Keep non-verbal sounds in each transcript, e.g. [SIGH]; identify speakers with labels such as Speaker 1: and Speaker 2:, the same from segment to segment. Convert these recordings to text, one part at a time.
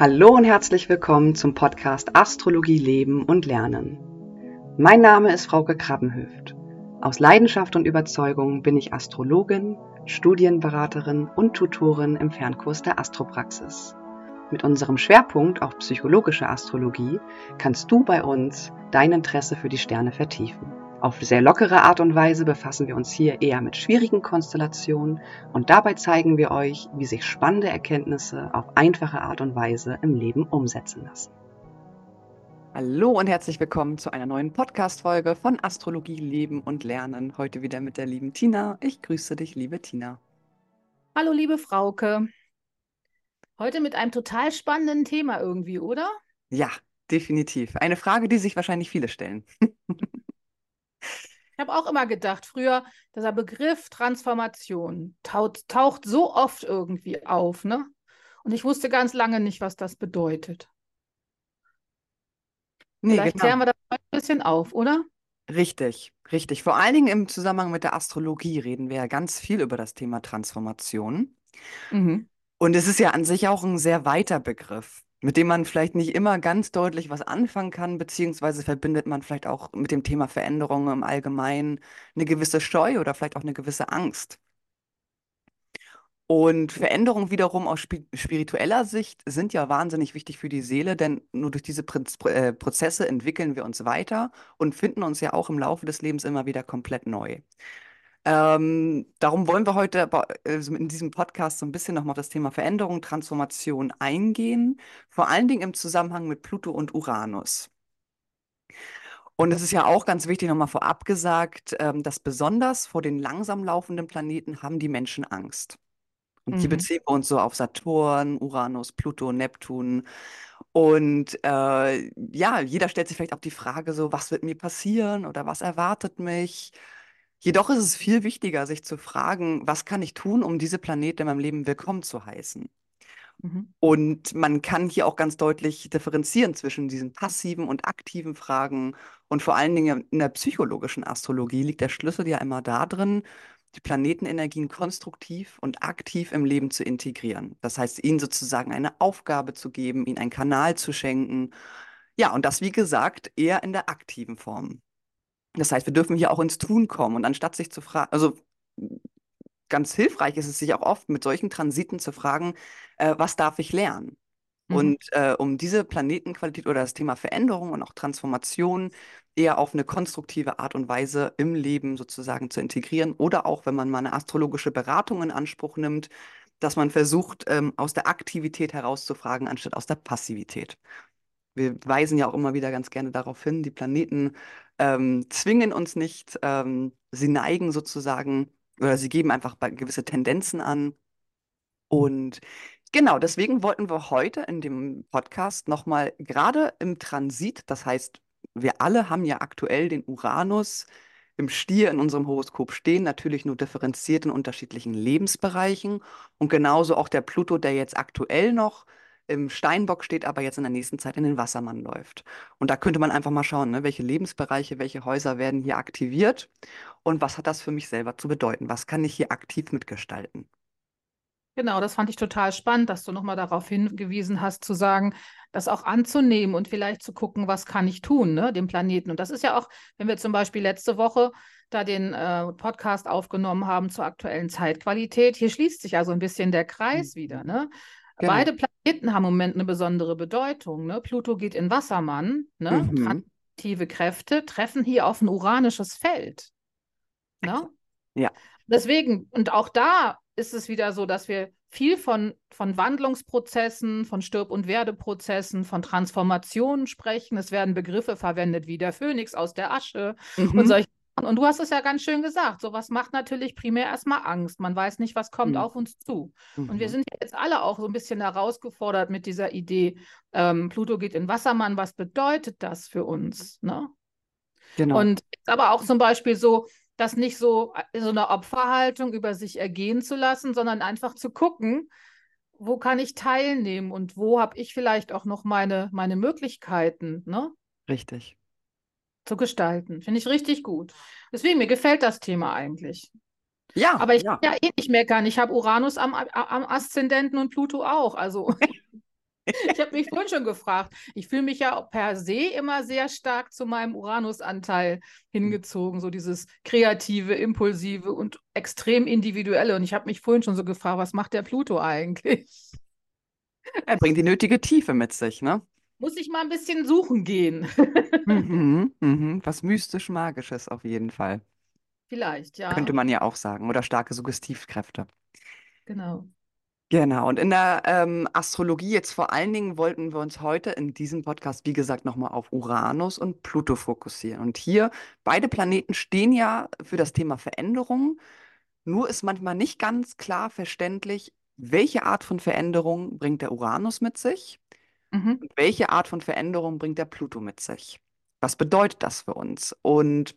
Speaker 1: Hallo und herzlich willkommen zum Podcast Astrologie Leben und Lernen. Mein Name ist Frauke Krabbenhöft. Aus Leidenschaft und Überzeugung bin ich Astrologin, Studienberaterin und Tutorin im Fernkurs der Astropraxis. Mit unserem Schwerpunkt auf psychologische Astrologie kannst du bei uns dein Interesse für die Sterne vertiefen. Auf sehr lockere Art und Weise befassen wir uns hier eher mit schwierigen Konstellationen und dabei zeigen wir euch, wie sich spannende Erkenntnisse auf einfache Art und Weise im Leben umsetzen lassen.
Speaker 2: Hallo und herzlich willkommen zu einer neuen Podcast-Folge von Astrologie, Leben und Lernen. Heute wieder mit der lieben Tina. Ich grüße dich, liebe Tina.
Speaker 3: Hallo, liebe Frauke. Heute mit einem total spannenden Thema irgendwie, oder?
Speaker 2: Ja, definitiv. Eine Frage, die sich wahrscheinlich viele stellen. [LAUGHS]
Speaker 3: Ich habe auch immer gedacht, früher, dieser Begriff Transformation taucht, taucht so oft irgendwie auf, ne? Und ich wusste ganz lange nicht, was das bedeutet. Nee, Vielleicht genau. klären wir das ein bisschen auf, oder?
Speaker 2: Richtig, richtig. Vor allen Dingen im Zusammenhang mit der Astrologie reden wir ja ganz viel über das Thema Transformation. Mhm. Und es ist ja an sich auch ein sehr weiter Begriff mit dem man vielleicht nicht immer ganz deutlich was anfangen kann, beziehungsweise verbindet man vielleicht auch mit dem Thema Veränderungen im Allgemeinen eine gewisse Scheu oder vielleicht auch eine gewisse Angst. Und Veränderungen wiederum aus spiritueller Sicht sind ja wahnsinnig wichtig für die Seele, denn nur durch diese äh, Prozesse entwickeln wir uns weiter und finden uns ja auch im Laufe des Lebens immer wieder komplett neu. Ähm, darum wollen wir heute also in diesem Podcast so ein bisschen nochmal auf das Thema Veränderung, Transformation eingehen, vor allen Dingen im Zusammenhang mit Pluto und Uranus. Und es ist ja auch ganz wichtig nochmal vorab gesagt, ähm, dass besonders vor den langsam laufenden Planeten haben die Menschen Angst. Und hier mhm. beziehen wir uns so auf Saturn, Uranus, Pluto, Neptun. Und äh, ja, jeder stellt sich vielleicht auch die Frage so, was wird mir passieren oder was erwartet mich? Jedoch ist es viel wichtiger, sich zu fragen, was kann ich tun, um diese Planete in meinem Leben willkommen zu heißen? Mhm. Und man kann hier auch ganz deutlich differenzieren zwischen diesen passiven und aktiven Fragen. Und vor allen Dingen in der psychologischen Astrologie liegt der Schlüssel ja immer darin, die Planetenenergien konstruktiv und aktiv im Leben zu integrieren. Das heißt, ihnen sozusagen eine Aufgabe zu geben, ihnen einen Kanal zu schenken. Ja, und das, wie gesagt, eher in der aktiven Form. Das heißt, wir dürfen hier auch ins Tun kommen und anstatt sich zu fragen, also ganz hilfreich ist es sich auch oft mit solchen Transiten zu fragen, äh, was darf ich lernen? Mhm. Und äh, um diese Planetenqualität oder das Thema Veränderung und auch Transformation eher auf eine konstruktive Art und Weise im Leben sozusagen zu integrieren oder auch, wenn man mal eine astrologische Beratung in Anspruch nimmt, dass man versucht, ähm, aus der Aktivität herauszufragen, anstatt aus der Passivität. Wir weisen ja auch immer wieder ganz gerne darauf hin, die Planeten ähm, zwingen uns nicht, ähm, sie neigen sozusagen oder sie geben einfach gewisse Tendenzen an. Und genau, deswegen wollten wir heute in dem Podcast nochmal gerade im Transit, das heißt, wir alle haben ja aktuell den Uranus im Stier in unserem Horoskop stehen, natürlich nur differenziert in unterschiedlichen Lebensbereichen und genauso auch der Pluto, der jetzt aktuell noch im Steinbock steht, aber jetzt in der nächsten Zeit in den Wassermann läuft. Und da könnte man einfach mal schauen, ne, welche Lebensbereiche, welche Häuser werden hier aktiviert und was hat das für mich selber zu bedeuten? Was kann ich hier aktiv mitgestalten?
Speaker 3: Genau, das fand ich total spannend, dass du nochmal darauf hingewiesen hast, zu sagen, das auch anzunehmen und vielleicht zu gucken, was kann ich tun, ne, dem Planeten. Und das ist ja auch, wenn wir zum Beispiel letzte Woche da den äh, Podcast aufgenommen haben zur aktuellen Zeitqualität, hier schließt sich ja so ein bisschen der Kreis mhm. wieder. Ne? Genau. Beide Planeten haben im Moment eine besondere Bedeutung. Ne? Pluto geht in Wassermann, ne? Mhm. Transaktive Kräfte treffen hier auf ein uranisches Feld. Ne? Ja. Deswegen, und auch da ist es wieder so, dass wir viel von, von Wandlungsprozessen, von Stirb- und Werdeprozessen, von Transformationen sprechen. Es werden Begriffe verwendet wie der Phönix aus der Asche mhm. und solche und du hast es ja ganz schön gesagt, sowas macht natürlich primär erstmal Angst. Man weiß nicht, was kommt mhm. auf uns zu. Mhm. Und wir mhm. sind jetzt alle auch so ein bisschen herausgefordert mit dieser Idee, ähm, Pluto geht in Wassermann, was bedeutet das für uns? Ne? Genau. Und aber auch zum Beispiel so, das nicht so, äh, so eine Opferhaltung über sich ergehen zu lassen, sondern einfach zu gucken, wo kann ich teilnehmen und wo habe ich vielleicht auch noch meine, meine Möglichkeiten. Ne?
Speaker 2: Richtig
Speaker 3: zu gestalten. Finde ich richtig gut. Deswegen, mir gefällt das Thema eigentlich. Ja. Aber ich ja. kann ja eh nicht meckern. Ich habe Uranus am, am Aszendenten und Pluto auch. Also. [LAUGHS] Ich habe mich vorhin schon gefragt. Ich fühle mich ja per se immer sehr stark zu meinem Uranus-Anteil hingezogen, so dieses kreative, impulsive und extrem individuelle. Und ich habe mich vorhin schon so gefragt, was macht der Pluto eigentlich?
Speaker 2: Er bringt die nötige Tiefe mit sich, ne?
Speaker 3: Muss ich mal ein bisschen suchen gehen. [LAUGHS]
Speaker 2: Mhm, mhm. Was mystisch-magisches auf jeden Fall.
Speaker 3: Vielleicht, ja.
Speaker 2: Könnte man ja auch sagen. Oder starke Suggestivkräfte.
Speaker 3: Genau.
Speaker 2: Genau, und in der ähm, Astrologie jetzt vor allen Dingen wollten wir uns heute in diesem Podcast, wie gesagt, nochmal auf Uranus und Pluto fokussieren. Und hier, beide Planeten stehen ja für das Thema Veränderung. Nur ist manchmal nicht ganz klar verständlich, welche Art von Veränderung bringt der Uranus mit sich
Speaker 3: Mhm.
Speaker 2: und welche Art von Veränderung bringt der Pluto mit sich. Was bedeutet das für uns? Und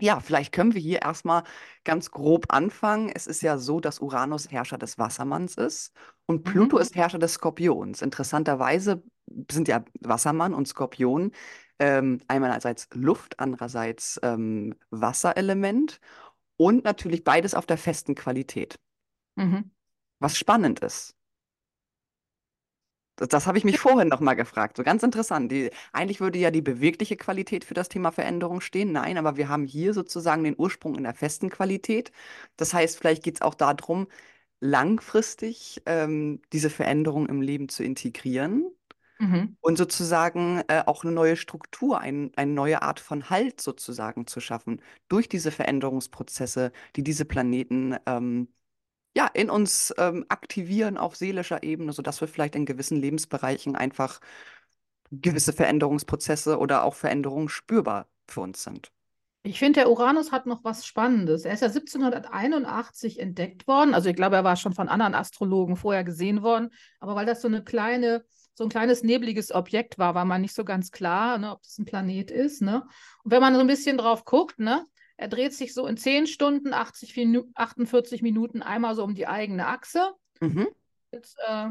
Speaker 2: ja, vielleicht können wir hier erstmal ganz grob anfangen. Es ist ja so, dass Uranus Herrscher des Wassermanns ist und Pluto
Speaker 3: Mhm.
Speaker 2: ist Herrscher des Skorpions. Interessanterweise sind ja Wassermann und Skorpion ähm, einerseits Luft, andererseits ähm, Wasserelement und natürlich beides auf der festen Qualität.
Speaker 3: Mhm.
Speaker 2: Was spannend ist. Das, das habe ich mich vorhin noch mal gefragt. So ganz interessant. Die, eigentlich würde ja die bewegliche Qualität für das Thema Veränderung stehen. Nein, aber wir haben hier sozusagen den Ursprung in der festen Qualität. Das heißt, vielleicht geht es auch darum, langfristig ähm, diese Veränderung im Leben zu integrieren
Speaker 3: Mhm.
Speaker 2: und sozusagen äh, auch eine neue Struktur, ein, eine neue Art von Halt sozusagen zu schaffen durch diese Veränderungsprozesse, die diese Planeten ähm, ja, in uns ähm, aktivieren auf seelischer Ebene, sodass wir vielleicht in gewissen Lebensbereichen einfach gewisse Veränderungsprozesse oder auch Veränderungen spürbar für uns sind.
Speaker 3: Ich finde, der Uranus hat noch was Spannendes. Er ist ja 1781 entdeckt worden. Also ich glaube, er war schon von anderen Astrologen vorher gesehen worden. Aber weil das so eine kleine, so ein kleines nebliges Objekt war, war man nicht so ganz klar, ne, ob das ein Planet ist. Ne? Und wenn man so ein bisschen drauf guckt, ne, er dreht sich so in 10 Stunden, 80, Minu 48 Minuten einmal so um die eigene Achse.
Speaker 2: Mhm.
Speaker 3: Jetzt, äh,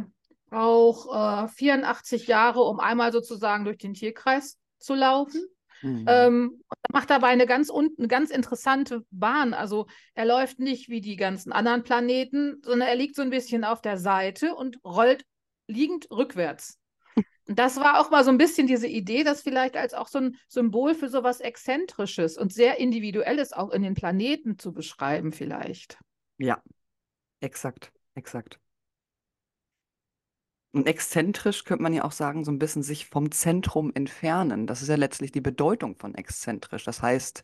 Speaker 3: braucht äh, 84 Jahre, um einmal sozusagen durch den Tierkreis zu laufen.
Speaker 2: Mhm.
Speaker 3: Ähm, er macht dabei eine ganz, eine ganz interessante Bahn. Also er läuft nicht wie die ganzen anderen Planeten, sondern er liegt so ein bisschen auf der Seite und rollt liegend rückwärts. Das war auch mal so ein bisschen diese Idee, das vielleicht als auch so ein Symbol für so was Exzentrisches und sehr Individuelles auch in den Planeten zu beschreiben, vielleicht.
Speaker 2: Ja, exakt, exakt. Und exzentrisch könnte man ja auch sagen, so ein bisschen sich vom Zentrum entfernen. Das ist ja letztlich die Bedeutung von exzentrisch. Das heißt,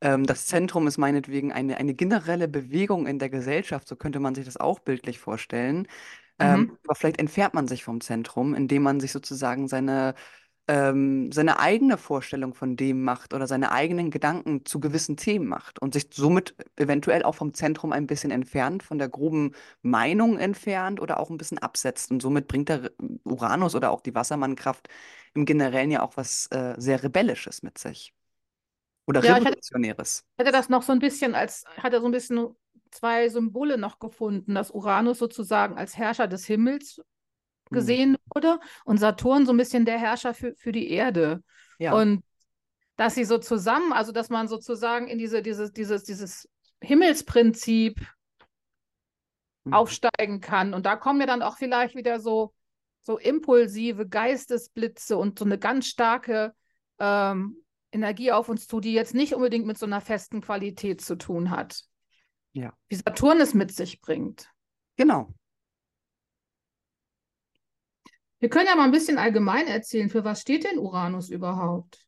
Speaker 2: ähm, das Zentrum ist meinetwegen eine, eine generelle Bewegung in der Gesellschaft, so könnte man sich das auch bildlich vorstellen. Ähm,
Speaker 3: Mhm.
Speaker 2: aber vielleicht entfernt man sich vom Zentrum, indem man sich sozusagen seine, ähm, seine eigene Vorstellung von dem macht oder seine eigenen Gedanken zu gewissen Themen macht und sich somit eventuell auch vom Zentrum ein bisschen entfernt, von der groben Meinung entfernt oder auch ein bisschen absetzt. Und somit bringt der Uranus oder auch die Wassermannkraft im Generellen ja auch was äh, sehr Rebellisches mit sich. Oder
Speaker 3: Ja, ich hatte,
Speaker 2: Revolutionäres.
Speaker 3: hätte das noch so ein bisschen als, hat er so ein bisschen zwei Symbole noch gefunden, dass Uranus sozusagen als Herrscher des Himmels
Speaker 2: Hm.
Speaker 3: gesehen wurde und Saturn so ein bisschen der Herrscher für, für die Erde.
Speaker 2: Ja.
Speaker 3: Und dass sie so zusammen, also dass man sozusagen in diese, dieses, dieses, dieses Himmelsprinzip
Speaker 2: Mhm.
Speaker 3: aufsteigen kann. Und da kommen ja dann auch vielleicht wieder so, so impulsive Geistesblitze und so eine ganz starke ähm, Energie auf uns zu, die jetzt nicht unbedingt mit so einer festen Qualität zu tun hat.
Speaker 2: Ja.
Speaker 3: Wie Saturn es mit sich bringt.
Speaker 2: Genau.
Speaker 3: Wir können ja mal ein bisschen allgemein erzählen, für was steht denn Uranus überhaupt?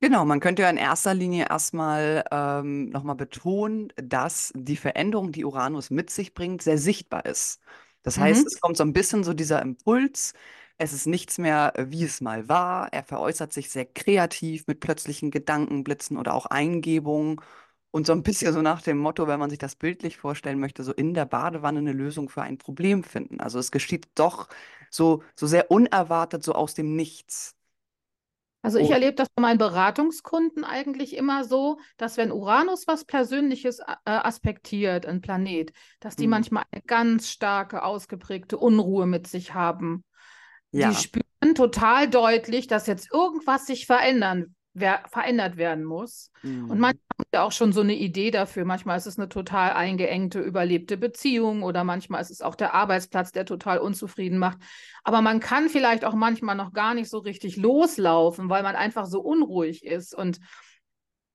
Speaker 2: Genau, man könnte ja in erster Linie erstmal ähm, nochmal betonen, dass die Veränderung, die Uranus mit sich bringt, sehr sichtbar ist. Das heißt,
Speaker 3: Mhm.
Speaker 2: es kommt so ein bisschen so dieser Impuls, es ist nichts mehr, wie es mal war. Er veräußert sich sehr kreativ mit plötzlichen Gedankenblitzen oder auch Eingebungen und so ein bisschen so nach dem Motto, wenn man sich das bildlich vorstellen möchte, so in der Badewanne eine Lösung für ein Problem finden. Also es geschieht doch so, so sehr unerwartet, so aus dem Nichts.
Speaker 3: Also ich erlebe das bei meinen Beratungskunden eigentlich immer so, dass wenn Uranus was Persönliches äh, aspektiert, ein Planet, dass die
Speaker 2: hm,
Speaker 3: manchmal eine ganz starke, ausgeprägte Unruhe mit sich haben. Die
Speaker 2: ja.
Speaker 3: spüren total deutlich, dass jetzt irgendwas sich verändern wer verändert werden muss.
Speaker 2: Mhm.
Speaker 3: Und manchmal haben wir auch schon so eine Idee dafür. Manchmal ist es eine total eingeengte, überlebte Beziehung oder manchmal ist es auch der Arbeitsplatz, der total unzufrieden macht. Aber man kann vielleicht auch manchmal noch gar nicht so richtig loslaufen, weil man einfach so unruhig ist. Und,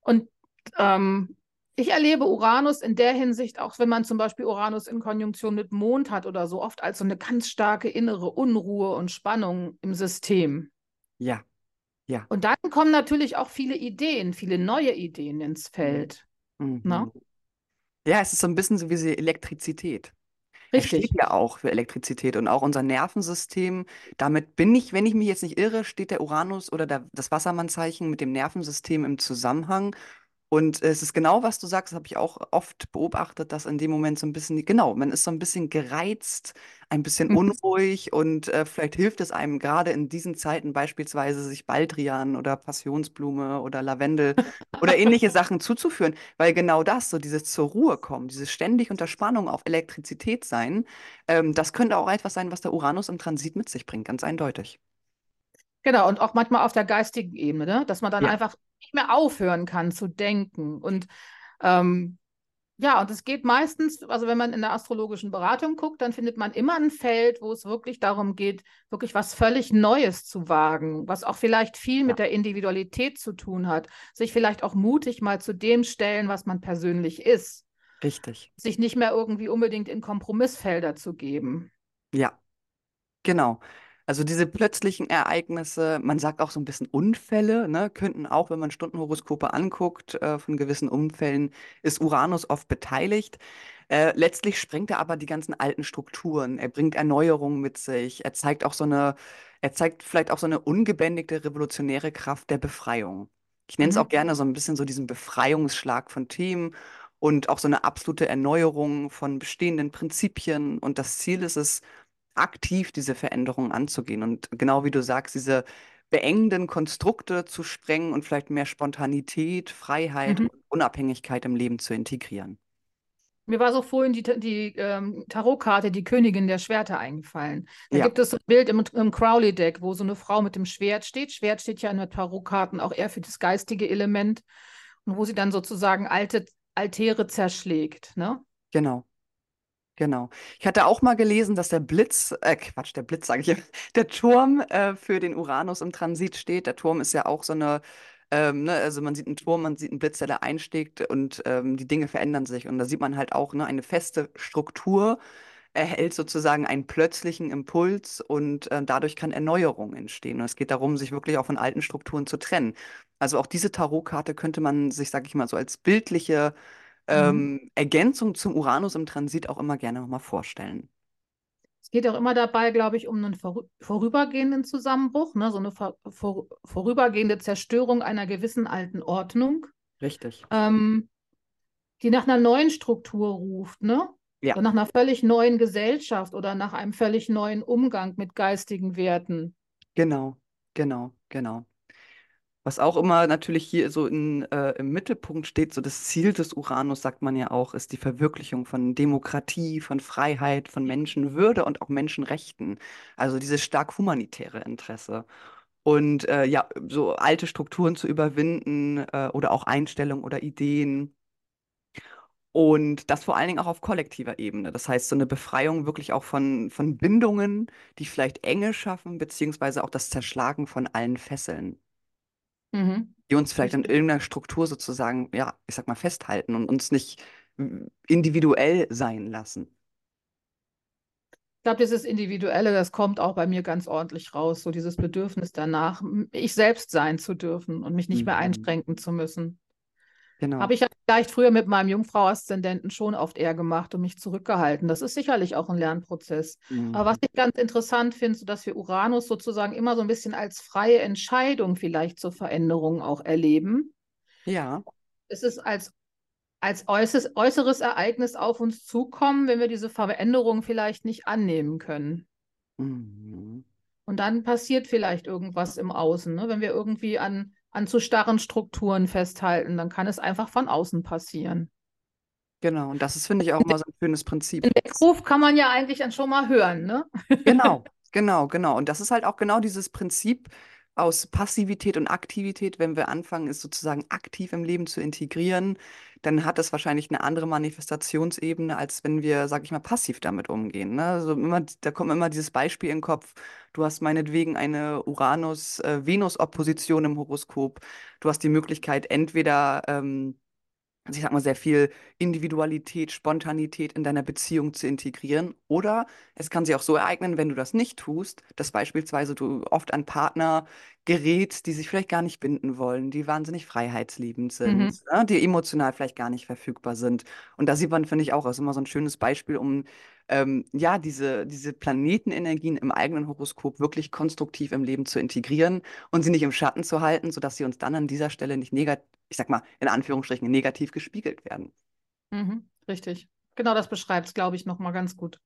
Speaker 3: und ähm, ich erlebe Uranus in der Hinsicht, auch wenn man zum Beispiel Uranus in Konjunktion mit Mond hat oder so, oft als so eine ganz starke innere Unruhe und Spannung im System.
Speaker 2: Ja, ja.
Speaker 3: Und dann kommen natürlich auch viele Ideen, viele neue Ideen ins Feld.
Speaker 2: Mhm.
Speaker 3: Na?
Speaker 2: Ja, es ist so ein bisschen so wie die Elektrizität. Er
Speaker 3: Richtig.
Speaker 2: steht ja auch für Elektrizität und auch unser Nervensystem. Damit bin ich, wenn ich mich jetzt nicht irre, steht der Uranus oder der, das Wassermannzeichen mit dem Nervensystem im Zusammenhang. Und es ist genau, was du sagst, das habe ich auch oft beobachtet, dass in dem Moment so ein bisschen, genau, man ist so ein bisschen gereizt, ein bisschen
Speaker 3: Mhm.
Speaker 2: unruhig und äh, vielleicht hilft es einem gerade in diesen Zeiten beispielsweise, sich Baldrian oder Passionsblume oder Lavendel oder ähnliche [LAUGHS] Sachen zuzuführen, weil genau das, so dieses zur Ruhe kommen, dieses ständig unter Spannung auf Elektrizität sein, ähm, das könnte auch etwas sein, was der Uranus im Transit mit sich bringt, ganz eindeutig.
Speaker 3: Genau, und auch manchmal auf der geistigen Ebene, ne? dass man dann
Speaker 2: Ja.
Speaker 3: einfach nicht mehr aufhören kann zu denken. Und ähm, ja, und es geht meistens, also wenn man in der astrologischen Beratung guckt, dann findet man immer ein Feld, wo es wirklich darum geht, wirklich was völlig Neues zu wagen, was auch vielleicht viel mit der Individualität zu tun hat, sich vielleicht auch mutig mal zu dem stellen, was man persönlich ist,
Speaker 2: Richtig.
Speaker 3: sich nicht mehr irgendwie unbedingt in Kompromissfelder zu geben.
Speaker 2: Ja, genau. Also diese plötzlichen Ereignisse, man sagt auch so ein bisschen Unfälle, ne, könnten auch, wenn man Stundenhoroskope anguckt, äh, von gewissen Unfällen, ist Uranus oft beteiligt. Äh, letztlich sprengt er aber die ganzen alten Strukturen. Er bringt Erneuerung mit sich. Er zeigt auch so eine, er zeigt vielleicht auch so eine ungebändigte revolutionäre Kraft der Befreiung. Ich nenne es
Speaker 3: Mhm.
Speaker 2: auch gerne so ein bisschen so diesen Befreiungsschlag von Themen und auch so eine absolute Erneuerung von bestehenden Prinzipien. Und das Ziel ist es, aktiv diese Veränderungen anzugehen und genau wie du sagst, diese beengenden Konstrukte zu sprengen und vielleicht mehr Spontanität, Freiheit
Speaker 3: Mhm.
Speaker 2: und Unabhängigkeit im Leben zu integrieren.
Speaker 3: Mir war so vorhin die, die ähm, Tarotkarte, die Königin der Schwerter, eingefallen. Da
Speaker 2: Ja.
Speaker 3: gibt es so ein Bild im, im Crowley-Deck, wo so eine Frau mit dem Schwert steht. Schwert steht ja in den Tarotkarten auch eher für das geistige Element. Und wo sie dann sozusagen alte Altäre zerschlägt. Ne?
Speaker 2: Genau. Genau. Ich hatte auch mal gelesen, dass der Blitz, äh, Quatsch, der Blitz sage ich, immer, [LAUGHS] der Turm äh, für den Uranus im Transit steht. Der Turm ist ja auch so eine, ähm, ne, also man sieht einen Turm, man sieht einen Blitz, der da einschlägt und ähm, die Dinge verändern sich. Und da sieht man halt auch ne, eine feste Struktur erhält sozusagen einen plötzlichen Impuls und äh, dadurch kann Erneuerung entstehen. Und es geht darum, sich wirklich auch von alten Strukturen zu trennen. Also auch diese Tarotkarte könnte man sich, sage ich mal, so als bildliche. Ähm, Ergänzung zum Uranus im Transit auch immer gerne nochmal vorstellen.
Speaker 3: Es geht auch immer dabei, glaube ich, um einen vorü- vorübergehenden Zusammenbruch, ne? so eine vor, vor, vorübergehende Zerstörung einer gewissen alten Ordnung,
Speaker 2: Richtig.
Speaker 3: ähm, die nach einer neuen Struktur ruft, ne?
Speaker 2: Ja.
Speaker 3: Oder nach einer völlig neuen Gesellschaft oder nach einem völlig neuen Umgang mit geistigen Werten.
Speaker 2: Genau, genau, genau. Was auch immer natürlich hier so in, äh, im Mittelpunkt steht, so das Ziel des Uranus, sagt man ja auch, ist die Verwirklichung von Demokratie, von Freiheit, von Menschenwürde und auch Menschenrechten. Also dieses stark humanitäre Interesse. Und äh, ja, so alte Strukturen zu überwinden äh, oder auch Einstellungen oder Ideen. Und das vor allen Dingen auch auf kollektiver Ebene. Das heißt, so eine Befreiung wirklich auch von, von Bindungen, die vielleicht Enge schaffen, beziehungsweise auch das Zerschlagen von allen Fesseln
Speaker 3: Mhm.
Speaker 2: die uns vielleicht
Speaker 3: Richtig.
Speaker 2: irgendeiner Struktur sozusagen, ja, ich sag mal, festhalten und uns nicht mm, individuell sein lassen.
Speaker 3: Ich glaube, dieses Individuelle, das kommt auch bei mir ganz ordentlich raus, so dieses Bedürfnis danach, ich selbst sein zu dürfen und mich nicht mehr
Speaker 2: Mhm.
Speaker 3: einschränken zu müssen.
Speaker 2: Genau.
Speaker 3: Habe ich ja vielleicht früher mit meinem Jungfrau-Aszendenten schon oft eher gemacht und mich zurückgehalten. Das ist sicherlich auch ein Lernprozess. Aber was
Speaker 2: Mhm.
Speaker 3: ich ganz interessant finde, so dass wir Uranus sozusagen immer so ein bisschen als freie Entscheidung vielleicht zur Veränderung auch erleben.
Speaker 2: Ja,
Speaker 3: Es ist als, als äußeres, äußeres Ereignis auf uns zukommen, wenn wir diese Veränderung vielleicht nicht annehmen können.
Speaker 2: Mhm.
Speaker 3: Und dann passiert vielleicht irgendwas im Außen. Ne? Wenn wir irgendwie an, an zu starren Strukturen festhalten, dann kann es einfach von außen passieren.
Speaker 2: Genau. Und das ist, finde ich, auch immer so ein schönes Prinzip.
Speaker 3: Den Weckruf kann man ja eigentlich dann schon mal hören, ne?
Speaker 2: Genau, [LAUGHS] genau, genau. Und das ist halt auch genau dieses Prinzip, aus Passivität und Aktivität, wenn wir anfangen, es sozusagen aktiv im Leben zu integrieren, dann hat es wahrscheinlich eine andere Manifestationsebene, als wenn wir, sag ich mal, passiv damit umgehen. Ne? Also immer, da kommt immer dieses Beispiel in den Kopf. Du hast meinetwegen eine Uranus-Venus-Opposition im Horoskop. Du hast die Möglichkeit, entweder ähm, also ich sag mal, sehr viel Individualität, Spontanität in deiner Beziehung zu integrieren. Oder es kann sich auch so ereignen, wenn du das nicht tust, dass beispielsweise du oft an Partner gerätst, die sich vielleicht gar nicht binden wollen, die wahnsinnig freiheitsliebend sind,
Speaker 3: Mhm.
Speaker 2: ne, die emotional vielleicht gar nicht verfügbar sind. Und da sieht man, finde ich, auch, ist immer so ein schönes Beispiel, um ähm, ja, diese, diese Planetenenergien im eigenen Horoskop wirklich konstruktiv im Leben zu integrieren und sie nicht im Schatten zu halten, sodass sie uns dann an dieser Stelle nicht negativ, ich sag mal, in Anführungsstrichen negativ gespiegelt werden.
Speaker 3: Mhm. Richtig. Genau das beschreibt es, glaube ich, nochmal ganz gut.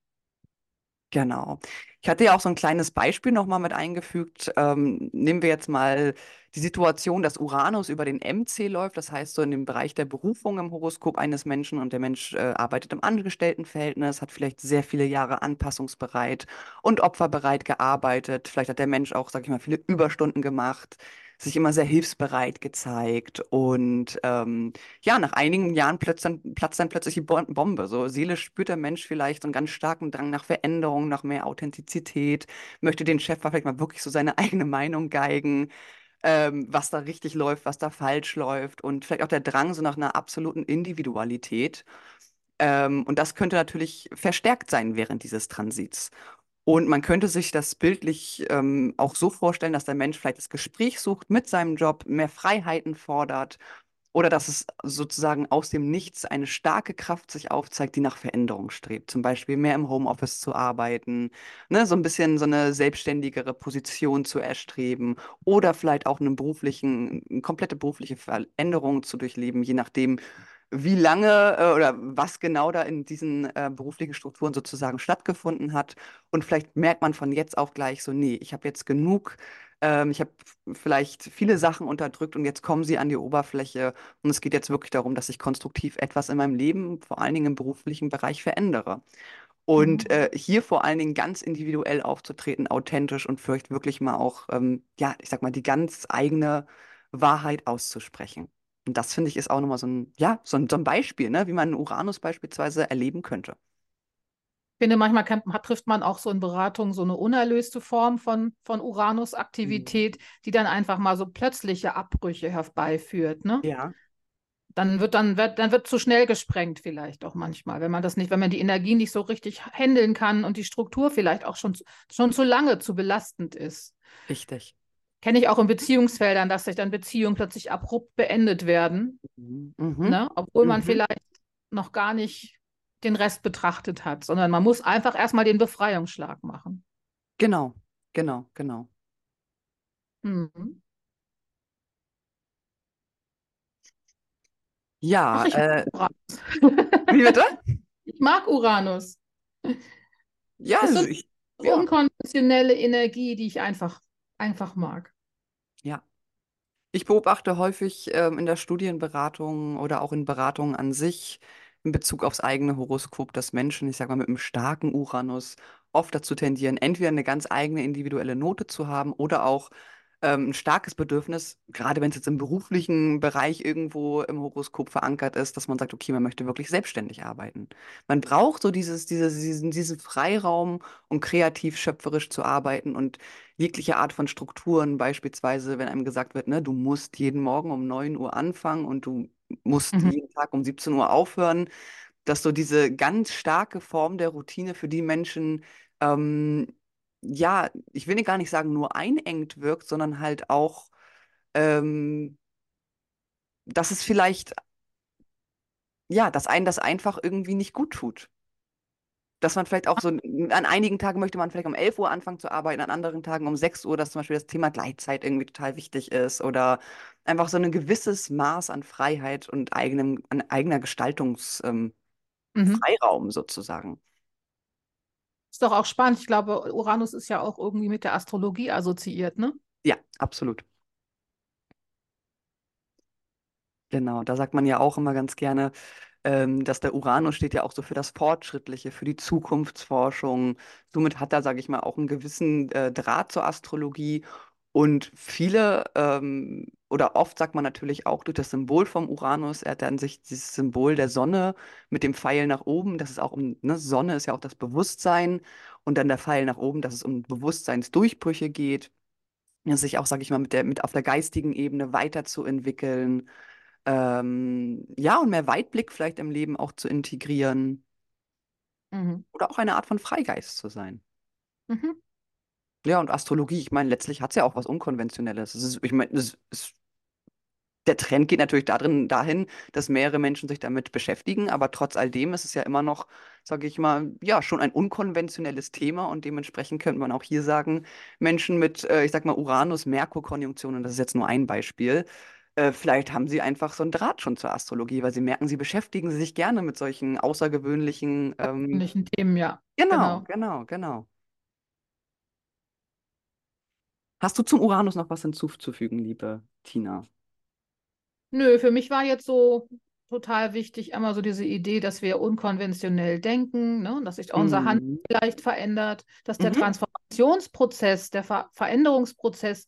Speaker 2: Genau. Ich hatte ja auch so ein kleines Beispiel nochmal mit eingefügt. Ähm, nehmen wir jetzt mal die Situation, dass Uranus über den MC läuft, das heißt so in dem Bereich der Berufung im Horoskop eines Menschen und der Mensch äh, arbeitet im Angestelltenverhältnis, hat vielleicht sehr viele Jahre anpassungsbereit und opferbereit gearbeitet. Vielleicht hat der Mensch auch, sag ich mal, viele Überstunden gemacht, sich immer sehr hilfsbereit gezeigt und ähm, ja, nach einigen Jahren platzt dann, platzt dann plötzlich die Bo- Bombe. So seelisch spürt der Mensch vielleicht so einen ganz starken Drang nach Veränderung, nach mehr Authentizität, möchte den Chef vielleicht mal wirklich so seine [LAUGHS] eigene Meinung geigen, ähm, was da richtig läuft, was da falsch läuft und vielleicht auch der Drang so nach einer absoluten Individualität. Ähm, und das könnte natürlich verstärkt sein während dieses Transits. Und man könnte sich das bildlich ähm, auch so vorstellen, dass der Mensch vielleicht das Gespräch sucht mit seinem Job, mehr Freiheiten fordert oder dass es sozusagen aus dem Nichts eine starke Kraft sich aufzeigt, die nach Veränderung strebt. Zum Beispiel mehr im Homeoffice zu arbeiten, ne, so ein bisschen so eine selbstständigere Position zu erstreben oder vielleicht auch einen beruflichen, eine komplette berufliche Veränderung zu durchleben, je nachdem, wie lange äh, oder was genau da in diesen äh, beruflichen Strukturen sozusagen stattgefunden hat. Und vielleicht merkt man von jetzt auf gleich so, nee, ich habe jetzt genug, ähm, ich habe vielleicht viele Sachen unterdrückt und jetzt kommen sie an die Oberfläche und es geht jetzt wirklich darum, dass ich konstruktiv etwas in meinem Leben, vor allen Dingen im beruflichen Bereich, verändere. Und
Speaker 3: Mhm.
Speaker 2: äh, hier vor allen Dingen ganz individuell aufzutreten, authentisch und vielleicht wirklich mal auch, ähm, ja, ich sag mal, die ganz eigene Wahrheit auszusprechen. Und das finde ich ist auch nochmal so ein, ja, so ein, so ein Beispiel, ne, wie man Uranus beispielsweise erleben könnte.
Speaker 3: Ich finde, manchmal kann, trifft man auch so in Beratung so eine unerlöste Form von, von
Speaker 2: Mhm.
Speaker 3: Uranus-Aktivität, die dann einfach mal so plötzliche Abbrüche herbeiführt, ne?
Speaker 2: Ja,
Speaker 3: Dann wird dann wird, dann wird zu schnell gesprengt vielleicht auch manchmal, wenn man das nicht, wenn man die Energie nicht so richtig handeln kann und die Struktur vielleicht auch schon, schon zu lange zu belastend ist.
Speaker 2: richtig.
Speaker 3: Kenne ich auch in Beziehungsfeldern, dass sich dann Beziehungen plötzlich abrupt beendet werden,
Speaker 2: Mhm.
Speaker 3: Ne? Obwohl man
Speaker 2: Mhm.
Speaker 3: vielleicht noch gar nicht den Rest betrachtet hat, sondern man muss einfach erstmal den Befreiungsschlag machen.
Speaker 2: Genau, genau, genau.
Speaker 3: Mhm.
Speaker 2: Ja,
Speaker 3: Ach, ich
Speaker 2: äh,
Speaker 3: mag [LAUGHS]
Speaker 2: wie bitte? [LAUGHS]
Speaker 3: Ich mag Uranus.
Speaker 2: Ja,
Speaker 3: Ist so
Speaker 2: also
Speaker 3: eine
Speaker 2: ich, ja.
Speaker 3: unkonventionelle Energie, die ich einfach, einfach mag.
Speaker 2: Ja. Ich beobachte häufig ähm, in der Studienberatung oder auch in Beratungen an sich in Bezug aufs eigene Horoskop, dass Menschen, ich sag mal, mit einem starken Uranus oft dazu tendieren, entweder eine ganz eigene individuelle Note zu haben oder auch ähm, ein starkes Bedürfnis, gerade wenn es jetzt im beruflichen Bereich irgendwo im Horoskop verankert ist, dass man sagt, okay, man möchte wirklich selbstständig arbeiten. Man braucht so dieses, dieses, diesen, diesen Freiraum, um kreativ, schöpferisch zu arbeiten und jegliche Art von Strukturen, beispielsweise, wenn einem gesagt wird, ne, du musst jeden Morgen um 9 Uhr anfangen und du musst
Speaker 3: Mhm.
Speaker 2: jeden Tag um 17 Uhr aufhören, dass so diese ganz starke Form der Routine für die Menschen, ähm, ja, ich will gar nicht sagen, nur einengt wirkt, sondern halt auch, ähm, dass es vielleicht, ja, dass einen das einfach irgendwie nicht gut tut. Dass man vielleicht auch so, an einigen Tagen möchte man vielleicht um 11 Uhr anfangen zu arbeiten, an anderen Tagen um 6 Uhr, dass zum Beispiel das Thema Gleitzeit irgendwie total wichtig ist oder einfach so ein gewisses Maß an Freiheit und eigenem, an eigener Gestaltungsfreiraum
Speaker 3: Mhm.
Speaker 2: sozusagen.
Speaker 3: Ist doch auch spannend. Ich glaube, Uranus ist ja auch irgendwie mit der Astrologie assoziiert, ne?
Speaker 2: Ja, absolut. Genau, da sagt man ja auch immer ganz gerne, ähm, dass der Uranus steht ja auch so für das Fortschrittliche, für die Zukunftsforschung. Somit hat er, sage ich mal, auch einen gewissen äh, Draht zur Astrologie. Und viele ähm, oder oft sagt man natürlich auch durch das Symbol vom Uranus, er hat dann sich dieses Symbol der Sonne mit dem Pfeil nach oben, das ist auch um, ne, Sonne ist ja auch das Bewusstsein und dann der Pfeil nach oben, dass es um Bewusstseinsdurchbrüche geht, sich auch, sage ich mal, mit der, mit auf der geistigen Ebene weiterzuentwickeln, ähm, ja, und mehr Weitblick vielleicht im Leben auch zu integrieren
Speaker 3: Mhm.
Speaker 2: oder auch eine Art von Freigeist zu sein.
Speaker 3: Mhm.
Speaker 2: Ja, und Astrologie, ich meine, letztlich hat es ja auch was Unkonventionelles. Es ist, ich meine, es ist, der Trend geht natürlich darin, dahin, dass mehrere Menschen sich damit beschäftigen, aber trotz alledem ist es ja immer noch, sage ich mal, ja, schon ein unkonventionelles Thema und dementsprechend könnte man auch hier sagen, Menschen mit, äh, ich sag mal, Uranus-Merkur-Konjunktionen, das ist jetzt nur ein Beispiel, äh, vielleicht haben sie einfach so einen Draht schon zur Astrologie, weil sie merken, sie beschäftigen sich gerne mit solchen außergewöhnlichen, ähm,
Speaker 3: Themen, ja.
Speaker 2: genau, genau, genau. Hast du zum Uranus noch was hinzuzufügen, liebe Tina?
Speaker 3: Nö, für mich war jetzt so total wichtig, einmal so diese Idee, dass wir unkonventionell denken, ne? dass sich unser Handeln
Speaker 2: Mhm.
Speaker 3: vielleicht verändert, dass der
Speaker 2: Mhm.
Speaker 3: Transformationsprozess, der Ver Veränderungsprozess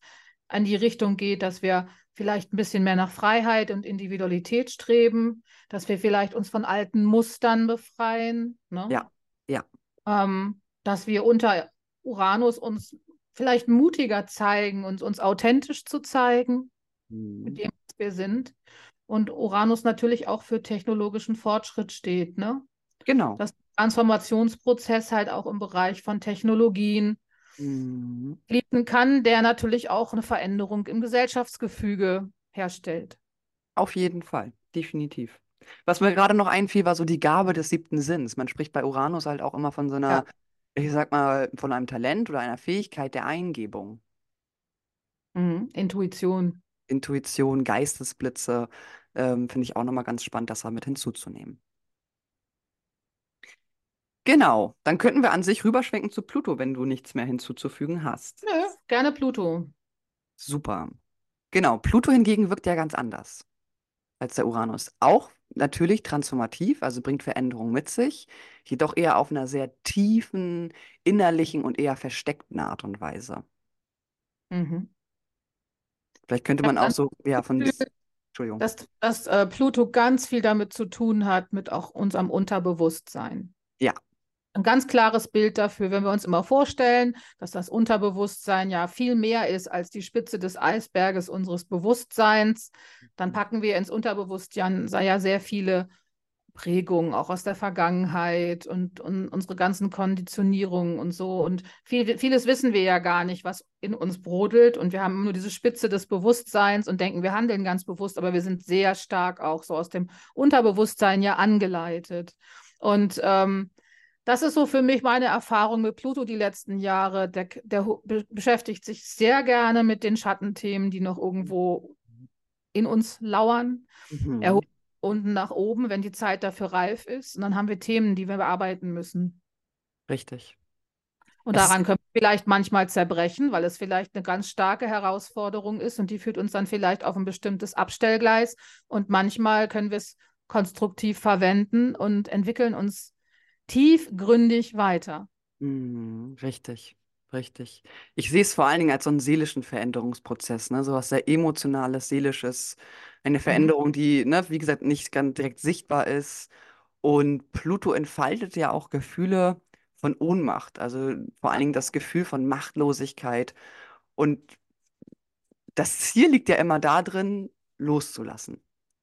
Speaker 3: an die Richtung geht, dass wir vielleicht ein bisschen mehr nach Freiheit und Individualität streben, dass wir vielleicht uns von alten Mustern befreien, ne?
Speaker 2: Ja, ja.
Speaker 3: ähm, dass wir unter Uranus uns vielleicht mutiger zeigen und uns authentisch zu zeigen mit
Speaker 2: Mhm.
Speaker 3: dem, was wir sind. Und Uranus natürlich auch für technologischen Fortschritt steht, ne?
Speaker 2: Genau.
Speaker 3: Dass der Transformationsprozess halt auch im Bereich von Technologien
Speaker 2: Mhm.
Speaker 3: liegen kann, der natürlich auch eine Veränderung im Gesellschaftsgefüge herstellt.
Speaker 2: Auf jeden Fall, definitiv. Was mir gerade noch einfiel, war so die Gabe des siebten Sinns. Man spricht bei Uranus halt auch immer von so einer,
Speaker 3: Ja.
Speaker 2: Ich sag mal, von einem Talent oder einer Fähigkeit der Eingebung.
Speaker 3: Mhm. Intuition.
Speaker 2: Intuition, Geistesblitze, ähm, finde ich auch nochmal ganz spannend, das da mit hinzuzunehmen. Genau, dann könnten wir an sich rüberschwenken zu Pluto, wenn du nichts mehr hinzuzufügen hast.
Speaker 3: Nö, gerne Pluto.
Speaker 2: Super. Genau, Pluto hingegen wirkt ja ganz anders als der Uranus. Auch natürlich transformativ, also bringt Veränderungen mit sich, jedoch eher auf einer sehr tiefen, innerlichen und eher versteckten Art und Weise.
Speaker 3: Mhm.
Speaker 2: Vielleicht könnte man auch so, ja, von Entschuldigung.
Speaker 3: dass, dass äh, Pluto ganz viel damit zu tun hat, mit auch unserem Unterbewusstsein.
Speaker 2: Ja,
Speaker 3: Ein ganz klares Bild dafür, wenn wir uns immer vorstellen, dass das Unterbewusstsein ja viel mehr ist als die Spitze des Eisberges unseres Bewusstseins, dann packen wir ins Unterbewusstsein ja sehr viele Prägungen, auch aus der Vergangenheit und, und unsere ganzen Konditionierungen und so. Und viel, vieles wissen wir ja gar nicht, was in uns brodelt. Und wir haben nur diese Spitze des Bewusstseins und denken, wir handeln ganz bewusst, aber wir sind sehr stark auch so aus dem Unterbewusstsein ja angeleitet. Und ähm, das ist so für mich meine Erfahrung mit Pluto die letzten Jahre. Der, der be beschäftigt sich sehr gerne mit den Schattenthemen, die noch irgendwo in uns lauern. Er
Speaker 2: mhm.
Speaker 3: holt unten nach oben, wenn die Zeit dafür reif ist. Und dann haben wir Themen, die wir bearbeiten müssen.
Speaker 2: Richtig.
Speaker 3: Und
Speaker 2: Es
Speaker 3: daran können wir vielleicht manchmal zerbrechen, weil es vielleicht eine ganz starke Herausforderung ist und die führt uns dann vielleicht auf ein bestimmtes Abstellgleis. Und manchmal können wir es konstruktiv verwenden und entwickeln uns tiefgründig weiter.
Speaker 2: Mhm, richtig, richtig. Ich sehe es vor allen Dingen als so einen seelischen Veränderungsprozess, ne? So was sehr Emotionales, Seelisches, eine
Speaker 3: Mhm.
Speaker 2: Veränderung, die, ne, wie gesagt, nicht ganz direkt sichtbar ist. Und Pluto entfaltet ja auch Gefühle von Ohnmacht, also vor allen Dingen das Gefühl von Machtlosigkeit. Und das Ziel liegt ja immer darin, loszulassen.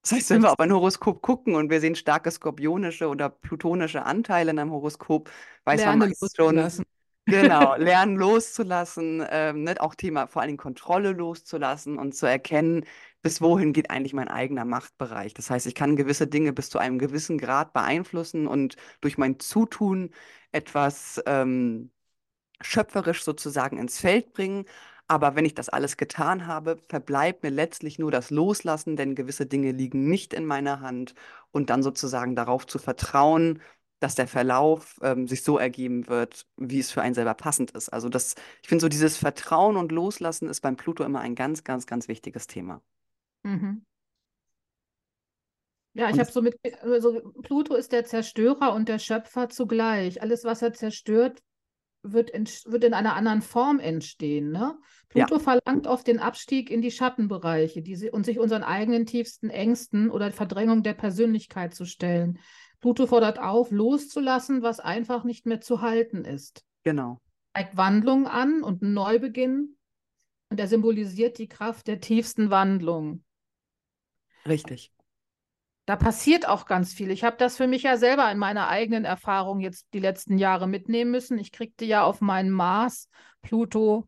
Speaker 2: Das heißt, wenn wir auf ein Horoskop gucken und wir sehen starke skorpionische oder plutonische Anteile in einem Horoskop, weiß man
Speaker 3: Lerne
Speaker 2: meist schon,
Speaker 3: loszulassen.
Speaker 2: genau, [LAUGHS] lernen loszulassen, ähm, ne, auch Thema vor allen Dingen Kontrolle loszulassen und zu erkennen, bis wohin geht eigentlich mein eigener Machtbereich. Das heißt, ich kann gewisse Dinge bis zu einem gewissen Grad beeinflussen und durch mein Zutun etwas ähm, schöpferisch sozusagen ins Feld bringen. Aber wenn ich das alles getan habe, verbleibt mir letztlich nur das Loslassen, denn gewisse Dinge liegen nicht in meiner Hand und dann sozusagen darauf zu vertrauen, dass der Verlauf ähm, sich so ergeben wird, wie es für einen selber passend ist. Also das, ich finde so dieses Vertrauen und Loslassen ist beim Pluto immer ein ganz, ganz, ganz wichtiges Thema.
Speaker 3: Mhm. Ja, ich habe so mit, also Pluto ist der Zerstörer und der Schöpfer zugleich. Alles, was er zerstört, wird, wird in einer anderen Form entstehen. Ne? Pluto ja. verlangt oft den Abstieg in die Schattenbereiche die, und sich unseren eigenen tiefsten Ängsten oder Verdrängung der Persönlichkeit zu stellen. Pluto fordert auf, loszulassen, was einfach nicht mehr zu halten ist.
Speaker 2: Genau.
Speaker 3: Zeigt Wandlung an und einen Neubeginn. Und er symbolisiert die Kraft der tiefsten Wandlung.
Speaker 2: Richtig.
Speaker 3: Da passiert auch ganz viel. Ich habe das für mich ja selber in meiner eigenen Erfahrung jetzt die letzten Jahre mitnehmen müssen. Ich kriegte ja auf meinen Mars Pluto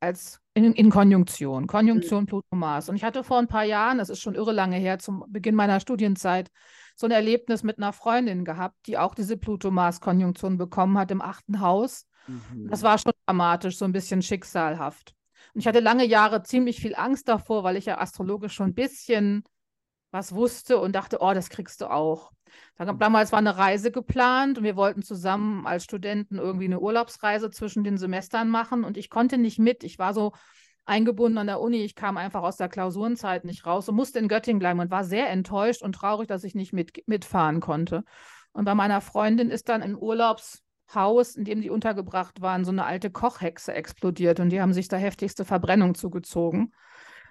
Speaker 3: als in, in Konjunktion. Konjunktion mhm. Pluto-Mars. Und ich hatte vor ein paar Jahren, das ist schon irre lange her, zum Beginn meiner Studienzeit, so ein Erlebnis mit einer Freundin gehabt, die auch diese Pluto-Mars-Konjunktion bekommen hat im achten Haus. Mhm. Das war schon dramatisch, so ein bisschen schicksalhaft. Und ich hatte lange Jahre ziemlich viel Angst davor, weil ich ja astrologisch schon ein bisschen was wusste und dachte, oh, das kriegst du auch. Mhm. Damals war eine Reise geplant und wir wollten zusammen als Studenten irgendwie eine Urlaubsreise zwischen den Semestern machen und ich konnte nicht mit. Ich war so eingebunden an der Uni. Ich kam einfach aus der Klausurenzeit nicht raus und musste in Göttingen bleiben und war sehr enttäuscht und traurig, dass ich nicht mit, mitfahren konnte. Und bei meiner Freundin ist dann im Urlaubshaus, in dem sie untergebracht waren, so eine alte Kochhexe explodiert und die haben sich da heftigste Verbrennung zugezogen.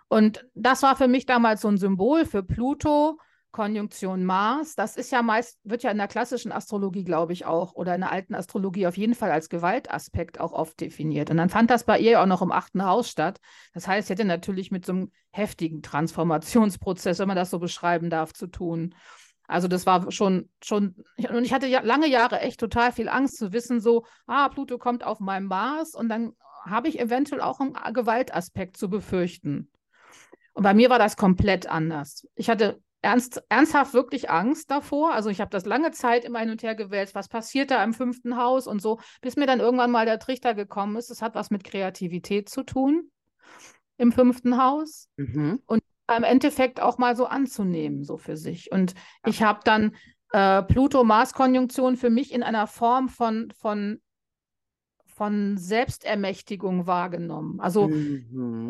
Speaker 3: Und das war für mich damals so ein Symbol für Pluto, Konjunktion Mars. Das ist ja meist, wird ja in der klassischen Astrologie, glaube ich, auch, oder in der alten Astrologie auf jeden Fall als Gewaltaspekt auch oft definiert. Und dann fand das bei ihr auch noch im achten Haus statt. Das heißt, sie hätte natürlich mit so einem heftigen Transformationsprozess, wenn man das so beschreiben darf, zu tun. Also das war schon, schon, und ich hatte ja lange Jahre echt total viel Angst zu wissen, so, ah, Pluto kommt auf meinem Mars und dann habe ich eventuell auch einen Gewaltaspekt zu befürchten. Und bei mir war das komplett anders. Ich hatte ernst, ernsthaft wirklich Angst davor. Also ich habe das lange Zeit immer hin und her gewählt, was passiert da im fünften Haus und so, bis mir dann irgendwann mal der Trichter gekommen ist, es hat was mit Kreativität zu tun im fünften Haus. Mhm. Und im Endeffekt auch mal so anzunehmen, so für sich. Und ich habe dann äh, Pluto-Mars-Konjunktion für mich in einer Form von, von, von Selbstermächtigung wahrgenommen. Also mhm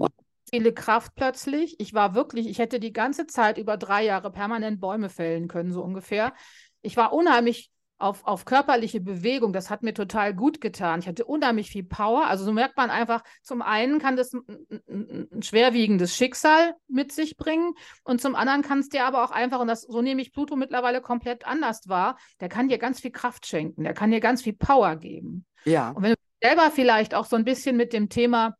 Speaker 3: viele Kraft plötzlich. Ich war wirklich, ich hätte die ganze Zeit über drei Jahre permanent Bäume fällen können, so ungefähr. Ich war unheimlich auf, auf körperliche Bewegung. Das hat mir total gut getan. Ich hatte unheimlich viel Power. Also so merkt man einfach, zum einen kann das ein, ein, schwerwiegendes Schicksal mit sich bringen und zum anderen kann es dir aber auch einfach, und das so nehme ich Pluto mittlerweile komplett anders wahr, der kann dir ganz viel Kraft schenken, der kann dir ganz viel Power geben.
Speaker 2: Ja.
Speaker 3: Und wenn du selber vielleicht auch so ein bisschen mit dem Thema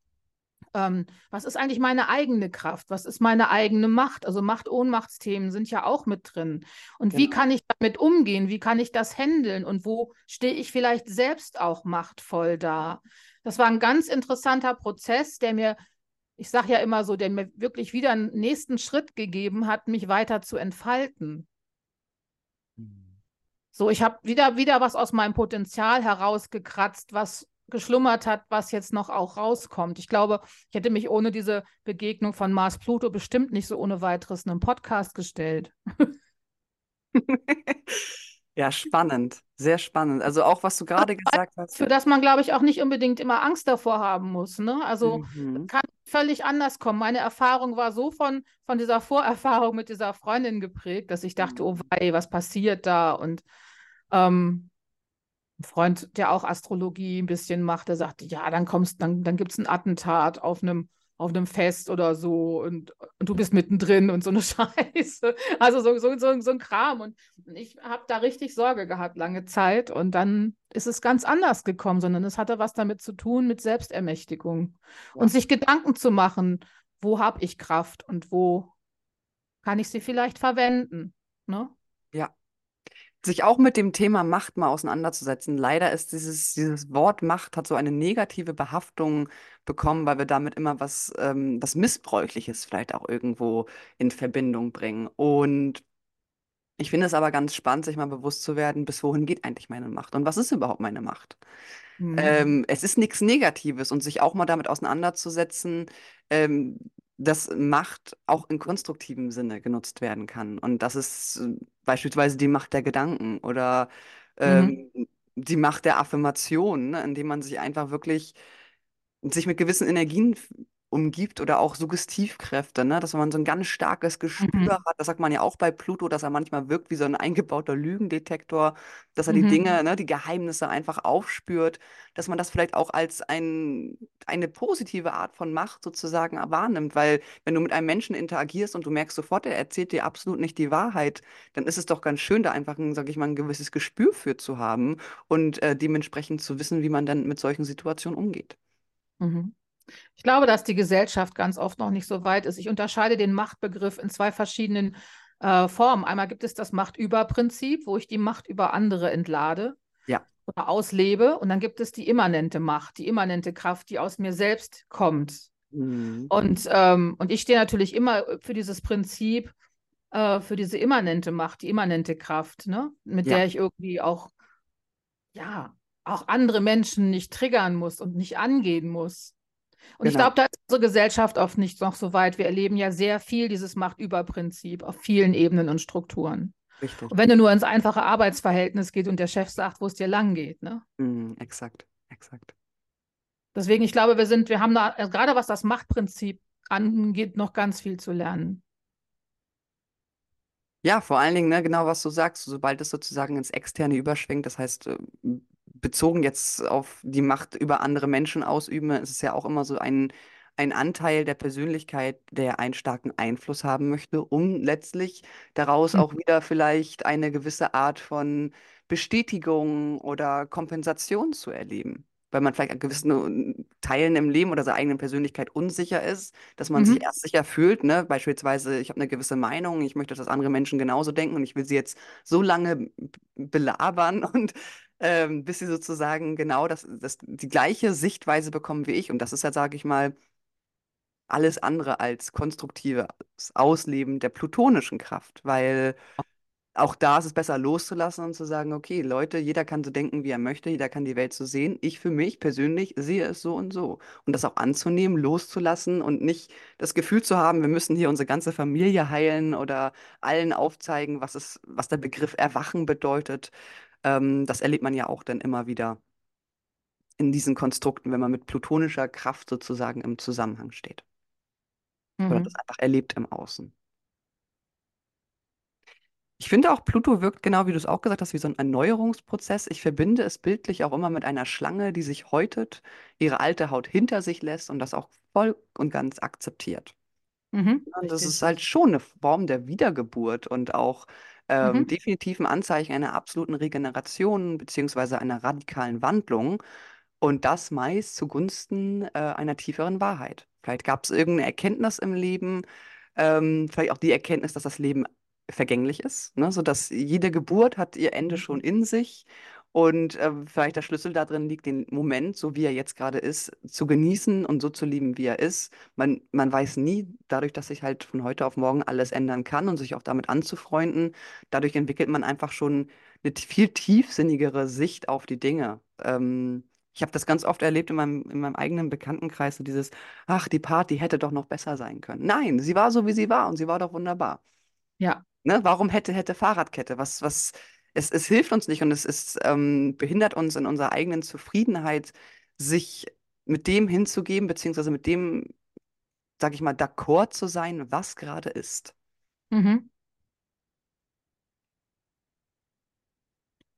Speaker 3: ähm, was ist eigentlich meine eigene Kraft? Was ist meine eigene Macht? Also Macht-Ohnmachtsthemen sind ja auch mit drin. Und genau. wie kann ich damit umgehen? Wie kann ich das handeln? Und wo stehe ich vielleicht selbst auch machtvoll da? Das war ein ganz interessanter Prozess, der mir, ich sage ja immer so, der mir wirklich wieder einen nächsten Schritt gegeben hat, mich weiter zu entfalten. Mhm. So, ich habe wieder, wieder was aus meinem Potenzial herausgekratzt, was geschlummert hat, was jetzt noch auch rauskommt. Ich glaube, ich hätte mich ohne diese Begegnung von Mars Pluto bestimmt nicht so ohne weiteres in einem Podcast gestellt. [LAUGHS]
Speaker 2: ja, spannend, sehr spannend. Also auch, was du gerade gesagt hast.
Speaker 3: Für das man, glaube ich, auch nicht unbedingt immer Angst davor haben muss. Ne? Also mhm. kann völlig anders kommen. Meine Erfahrung war so von, von dieser Vorerfahrung mit dieser Freundin geprägt, dass ich dachte, oh mhm. wei, was passiert da? Und ähm, ein Freund, der auch Astrologie ein bisschen macht, der sagte, ja, dann kommst, dann, dann gibt es ein Attentat auf einem, auf einem Fest oder so und, und du bist mittendrin und so eine [LAUGHS] Scheiße. Also so, so, so, so ein Kram. Und ich habe da richtig Sorge gehabt, lange Zeit. Und dann ist es ganz anders gekommen, sondern es hatte was damit zu tun mit Selbstermächtigung ja. und sich Gedanken zu machen, wo habe ich Kraft und wo kann ich sie vielleicht verwenden. Ne?
Speaker 2: Sich auch mit dem Thema Macht mal auseinanderzusetzen. Leider ist dieses, dieses Wort Macht hat so eine negative Behaftung bekommen, weil wir damit immer was, ähm, was Missbräuchliches vielleicht auch irgendwo in Verbindung bringen. Und ich finde es aber ganz spannend, sich mal bewusst zu werden, bis wohin geht eigentlich meine Macht und was ist überhaupt meine Macht? Mhm. Ähm, es ist nichts Negatives und sich auch mal damit auseinanderzusetzen, ähm, dass Macht auch in konstruktivem Sinne genutzt werden kann. Und das ist äh, beispielsweise die Macht der Gedanken oder ähm, mhm. die Macht der Affirmation, ne, indem man sich einfach wirklich sich mit gewissen Energien umgibt oder auch Suggestivkräfte, ne? Dass man so ein ganz starkes Gespür
Speaker 3: Mhm.
Speaker 2: hat. Das sagt man ja auch bei Pluto, dass er manchmal wirkt wie so ein eingebauter Lügendetektor, dass er die
Speaker 3: Mhm.
Speaker 2: Dinge, ne, die Geheimnisse einfach aufspürt, dass man das vielleicht auch als ein, eine positive Art von Macht sozusagen wahrnimmt. Weil wenn du mit einem Menschen interagierst und du merkst sofort, er erzählt dir absolut nicht die Wahrheit, dann ist es doch ganz schön, da einfach ein, sag ich mal, ein gewisses Gespür für zu haben und äh, dementsprechend zu wissen, wie man dann mit solchen Situationen umgeht.
Speaker 3: Mhm. Ich glaube, dass die Gesellschaft ganz oft noch nicht so weit ist. Ich unterscheide den Machtbegriff in zwei verschiedenen äh, Formen. Einmal gibt es das Machtüberprinzip, wo ich die Macht über andere entlade
Speaker 2: Ja.
Speaker 3: oder auslebe. Und dann gibt es die immanente Macht, die immanente Kraft, die aus mir selbst kommt.
Speaker 2: Mhm.
Speaker 3: Und, ähm, und ich stehe natürlich immer für dieses Prinzip, äh, für diese immanente Macht, die immanente Kraft, ne? mit
Speaker 2: Ja.
Speaker 3: der ich irgendwie auch, ja, auch andere Menschen nicht triggern muss und nicht angehen muss. Und ich
Speaker 2: Genau.
Speaker 3: glaube, da ist unsere Gesellschaft oft nicht noch so weit. Wir erleben ja sehr viel dieses Machtüberprinzip auf vielen Ebenen und Strukturen.
Speaker 2: Richtig.
Speaker 3: Und wenn du nur ins einfache Arbeitsverhältnis geht und der Chef sagt, wo es dir lang geht, ne?
Speaker 2: Mhm, exakt, exakt.
Speaker 3: Deswegen, ich glaube, wir sind, wir haben da, äh, gerade was das Machtprinzip angeht, noch ganz viel zu lernen.
Speaker 2: Ja, vor allen Dingen, ne, genau was du sagst, sobald es sozusagen ins Externe überschwingt, das heißt, äh, bezogen jetzt auf die Macht über andere Menschen ausüben, ist es ja auch immer so ein, ein Anteil der Persönlichkeit, der einen starken Einfluss haben möchte, um letztlich daraus
Speaker 3: Mhm.
Speaker 2: auch wieder vielleicht eine gewisse Art von Bestätigung oder Kompensation zu erleben. Weil man vielleicht an gewissen äh, Teilen im Leben oder seiner eigenen Persönlichkeit unsicher ist, dass man sich
Speaker 3: Mhm.
Speaker 2: erst sicher fühlt, ne? Beispielsweise, ich habe eine gewisse Meinung, ich möchte, dass andere Menschen genauso denken und ich will sie jetzt so lange belabern [LAUGHS] und ähm, bis sie sozusagen genau das, das, die gleiche Sichtweise bekommen wie ich. Und das ist ja, sage ich mal, alles andere als konstruktives Ausleben der plutonischen Kraft, weil auch da ist es besser loszulassen und zu sagen, okay, Leute, jeder kann so denken, wie er möchte, jeder kann die Welt so sehen. Ich für mich persönlich sehe es so und so. Und das auch anzunehmen, loszulassen und nicht das Gefühl zu haben, wir müssen hier unsere ganze Familie heilen oder allen aufzeigen, was es, was der Begriff Erwachen bedeutet. Ähm, das erlebt man ja auch dann immer wieder in diesen Konstrukten, wenn man mit plutonischer Kraft sozusagen im Zusammenhang steht. Oder das
Speaker 3: Mhm.
Speaker 2: einfach erlebt im Außen. Ich finde auch, Pluto wirkt genau wie du es auch gesagt hast, wie so ein Erneuerungsprozess. Ich verbinde es bildlich auch immer mit einer Schlange, die sich häutet, ihre alte Haut hinter sich lässt und das auch voll und ganz akzeptiert.
Speaker 3: Mhm.
Speaker 2: Und das
Speaker 3: Richtig.
Speaker 2: ist halt schon eine Form der Wiedergeburt und auch ähm,
Speaker 3: Mhm.
Speaker 2: definitiv ein Anzeichen einer absoluten Regeneration beziehungsweise einer radikalen Wandlung. Und das meist zugunsten äh, einer tieferen Wahrheit. Vielleicht gab es irgendeine Erkenntnis im Leben, ähm, vielleicht auch die Erkenntnis, dass das Leben vergänglich ist, ne? Sodass jede Geburt hat ihr Ende schon in sich. Und äh, vielleicht der Schlüssel darin liegt, den Moment, so wie er jetzt gerade ist, zu genießen und so zu lieben, wie er ist. Man, man weiß nie, dadurch, dass sich halt von heute auf morgen alles ändern kann und sich auch damit anzufreunden, dadurch entwickelt man einfach schon eine viel tiefsinnigere Sicht auf die Dinge. Ähm, ich habe das ganz oft erlebt in meinem, in meinem eigenen Bekanntenkreis, so dieses, ach, die Party hätte doch noch besser sein können. Nein, sie war so, wie sie war und sie war doch wunderbar.
Speaker 3: Ja.
Speaker 2: Ne? Warum hätte, hätte Fahrradkette? Was, was, es, es hilft uns nicht und es, es ähm, behindert uns in unserer eigenen Zufriedenheit, sich mit dem hinzugeben, beziehungsweise mit dem, sag ich mal, d'accord zu sein, was gerade ist.
Speaker 3: Mhm.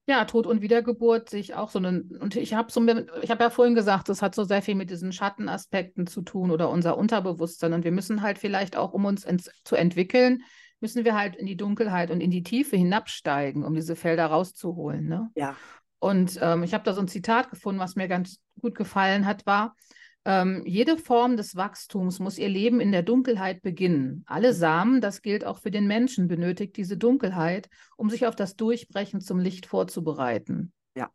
Speaker 3: Ja, Tod und Wiedergeburt sehe ich auch so einen, und ich habe so, ich ja vorhin gesagt, das hat so sehr viel mit diesen Schattenaspekten zu tun oder unser Unterbewusstsein. Und wir müssen halt vielleicht auch, um uns ents zu entwickeln, müssen wir halt in die Dunkelheit und in die Tiefe hinabsteigen, um diese Felder rauszuholen. Ne?
Speaker 2: Ja.
Speaker 3: Und ähm, ich habe da so ein Zitat gefunden, was mir ganz gut gefallen hat, war, ähm, jede Form des Wachstums muss ihr Leben in der Dunkelheit beginnen. Alle Samen, das gilt auch für den Menschen, benötigt diese Dunkelheit, um sich auf das Durchbrechen zum Licht vorzubereiten.
Speaker 2: Ja.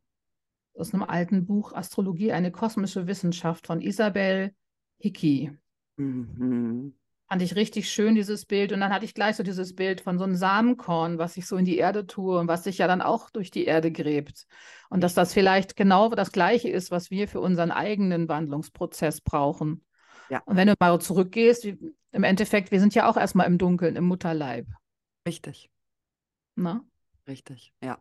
Speaker 3: Aus einem alten Buch Astrologie, eine kosmische Wissenschaft von Isabel Hickey.
Speaker 2: Mhm.
Speaker 3: Fand ich richtig schön, dieses Bild. Und dann hatte ich gleich so dieses Bild von so einem Samenkorn, was ich so in die Erde tue und was sich ja dann auch durch die Erde gräbt. Und dass das vielleicht genau das Gleiche ist, was wir für unseren eigenen Wandlungsprozess brauchen.
Speaker 2: Ja.
Speaker 3: Und wenn du mal zurückgehst, wie, im Endeffekt, wir sind ja auch erstmal im Dunkeln, im Mutterleib.
Speaker 2: Richtig,
Speaker 3: Ne?
Speaker 2: richtig, ja.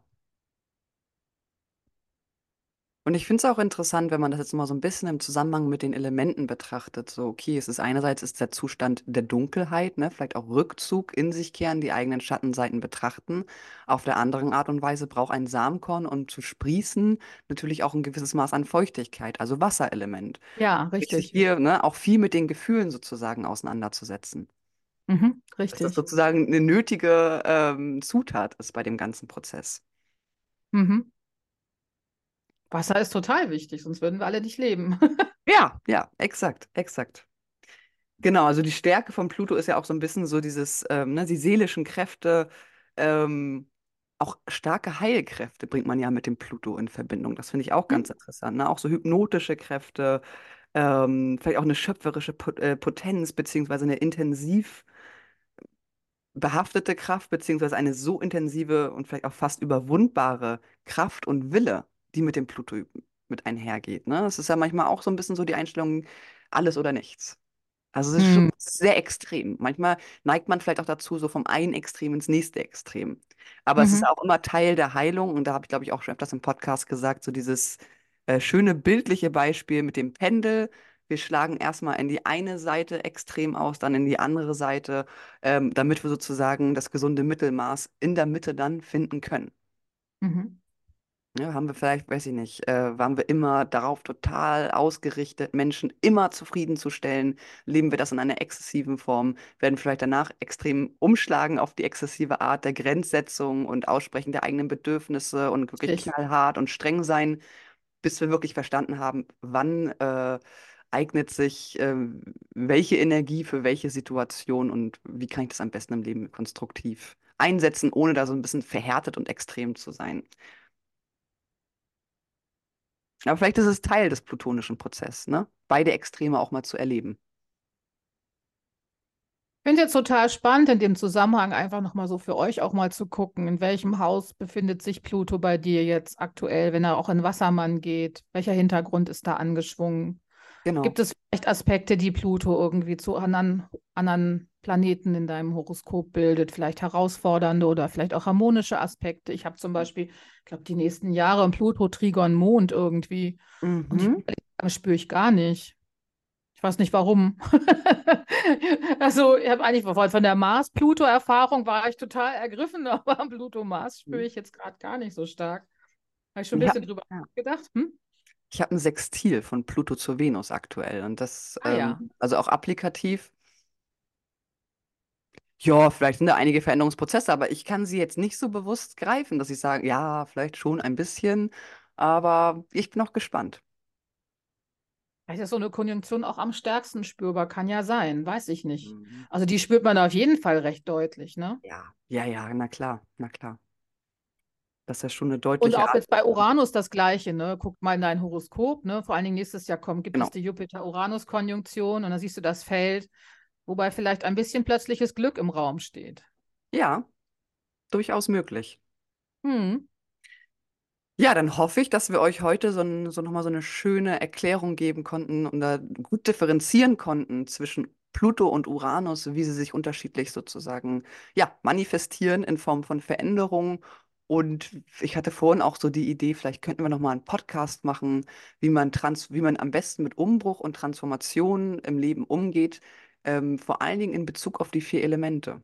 Speaker 2: Und ich finde es auch interessant, wenn man das jetzt mal so ein bisschen im Zusammenhang mit den Elementen betrachtet. So, okay, es ist einerseits ist der Zustand der Dunkelheit, ne, vielleicht auch Rückzug in sich kehren, die eigenen Schattenseiten betrachten. Auf der anderen Art und Weise braucht ein Samenkorn, um zu sprießen, natürlich auch ein gewisses Maß an Feuchtigkeit, also Wasserelement.
Speaker 3: Ja, richtig.
Speaker 2: hier, ne, auch viel mit den Gefühlen sozusagen auseinanderzusetzen.
Speaker 3: Mhm,
Speaker 2: Dass das
Speaker 3: richtig.
Speaker 2: sozusagen eine nötige ähm, Zutat ist bei dem ganzen Prozess.
Speaker 3: Mhm. Wasser ist total wichtig, sonst würden wir alle nicht leben. [LAUGHS]
Speaker 2: Ja, ja, exakt, exakt. Genau, also die Stärke von Pluto ist ja auch so ein bisschen so dieses, ähm, ne, die seelischen Kräfte, ähm, auch starke Heilkräfte bringt man ja mit dem Pluto in Verbindung. Das finde ich auch ganz
Speaker 3: Hm?
Speaker 2: interessant. Ne? Auch so hypnotische Kräfte, ähm, vielleicht auch eine schöpferische äh, Potenz, beziehungsweise eine intensiv behaftete Kraft, beziehungsweise eine so intensive und vielleicht auch fast überwundbare Kraft und Wille, die mit dem Pluto mit einhergeht. Ne? Das ist ja manchmal auch so ein bisschen so die Einstellung, alles oder nichts. Also es ist schon
Speaker 3: Hm.
Speaker 2: sehr extrem. Manchmal neigt man vielleicht auch dazu, so vom einen Extrem ins nächste Extrem. Aber es ist
Speaker 3: Mhm.
Speaker 2: auch immer Teil der Heilung und da habe ich, glaube ich, auch schon öfters im Podcast gesagt, so dieses äh, schöne bildliche Beispiel mit dem Pendel. Wir schlagen erstmal in die eine Seite extrem aus, dann in die andere Seite, ähm, damit wir sozusagen das gesunde Mittelmaß in der Mitte dann finden können.
Speaker 3: Mhm.
Speaker 2: Ja, haben wir vielleicht, weiß ich nicht, äh, waren wir immer darauf total ausgerichtet, Menschen immer zufriedenzustellen? Leben wir das in einer exzessiven Form? Werden vielleicht danach extrem umschlagen auf die exzessive Art der Grenzsetzung und Aussprechen der eigenen Bedürfnisse und wirklich
Speaker 3: Richtig.
Speaker 2: knallhart und streng sein, bis wir wirklich verstanden haben, wann äh, eignet sich äh, welche Energie für welche Situation und wie kann ich das am besten im Leben konstruktiv einsetzen, ohne da so ein bisschen verhärtet und extrem zu sein. Aber vielleicht ist es Teil des plutonischen Prozesses, ne? Beide Extreme auch mal zu erleben.
Speaker 3: Ich finde jetzt total spannend, in dem Zusammenhang einfach nochmal so für euch auch mal zu gucken, in welchem Haus befindet sich Pluto bei dir jetzt aktuell, wenn er auch in Wassermann geht? Welcher Hintergrund ist da angeschwungen?
Speaker 2: Genau.
Speaker 3: Gibt es vielleicht Aspekte, die Pluto irgendwie zu anderen, anderen Planeten in deinem Horoskop bildet? Vielleicht herausfordernde oder vielleicht auch harmonische Aspekte? Ich habe zum Beispiel, ich glaube, die nächsten Jahre Pluto, Trigon, Mond irgendwie. Und ich
Speaker 2: Mhm.
Speaker 3: das spüre ich gar nicht. Ich weiß nicht warum. [LAUGHS] Also, ich habe eigentlich von der Mars-Pluto-Erfahrung war ich total ergriffen, [LAUGHS] aber am Pluto-Mars spüre ich jetzt gerade gar nicht so stark. Habe ich schon ein bisschen
Speaker 2: habe
Speaker 3: drüber
Speaker 2: ja.
Speaker 3: gedacht. Hm?
Speaker 2: Ich hab ein Sextil von Pluto zur Venus aktuell und das,
Speaker 3: Ah ja.
Speaker 2: ähm, also auch applikativ. Ja, vielleicht sind da einige Veränderungsprozesse, aber ich kann sie jetzt nicht so bewusst greifen, dass ich sage, ja, vielleicht schon ein bisschen, aber ich bin auch gespannt.
Speaker 3: Vielleicht ist so eine Konjunktion auch am stärksten spürbar, kann ja sein, weiß ich nicht.
Speaker 2: Mhm.
Speaker 3: Also die spürt man auf jeden Fall recht deutlich, ne?
Speaker 2: Ja, ja, ja, na klar, na klar. Das ist ja schon eine
Speaker 3: Und
Speaker 2: deutliche
Speaker 3: auch
Speaker 2: Art.
Speaker 3: jetzt bei Uranus das Gleiche, ne? Guck mal in dein Horoskop, ne? Vor allen Dingen nächstes Jahr kommt, gibt
Speaker 2: Genau.
Speaker 3: es die Jupiter-Uranus-Konjunktion und dann siehst du das Feld, wobei vielleicht ein bisschen plötzliches Glück im Raum steht.
Speaker 2: Ja, durchaus möglich.
Speaker 3: Hm.
Speaker 2: Ja, dann hoffe ich, dass wir euch heute so, ein, so nochmal so eine schöne Erklärung geben konnten und da gut differenzieren konnten zwischen Pluto und Uranus, wie sie sich unterschiedlich sozusagen ja, manifestieren in Form von Veränderungen. Und ich hatte vorhin auch so die Idee, vielleicht könnten wir nochmal einen Podcast machen, wie man, trans wie man am besten mit Umbruch und Transformation im Leben umgeht, ähm, vor allen Dingen in Bezug auf die vier Elemente.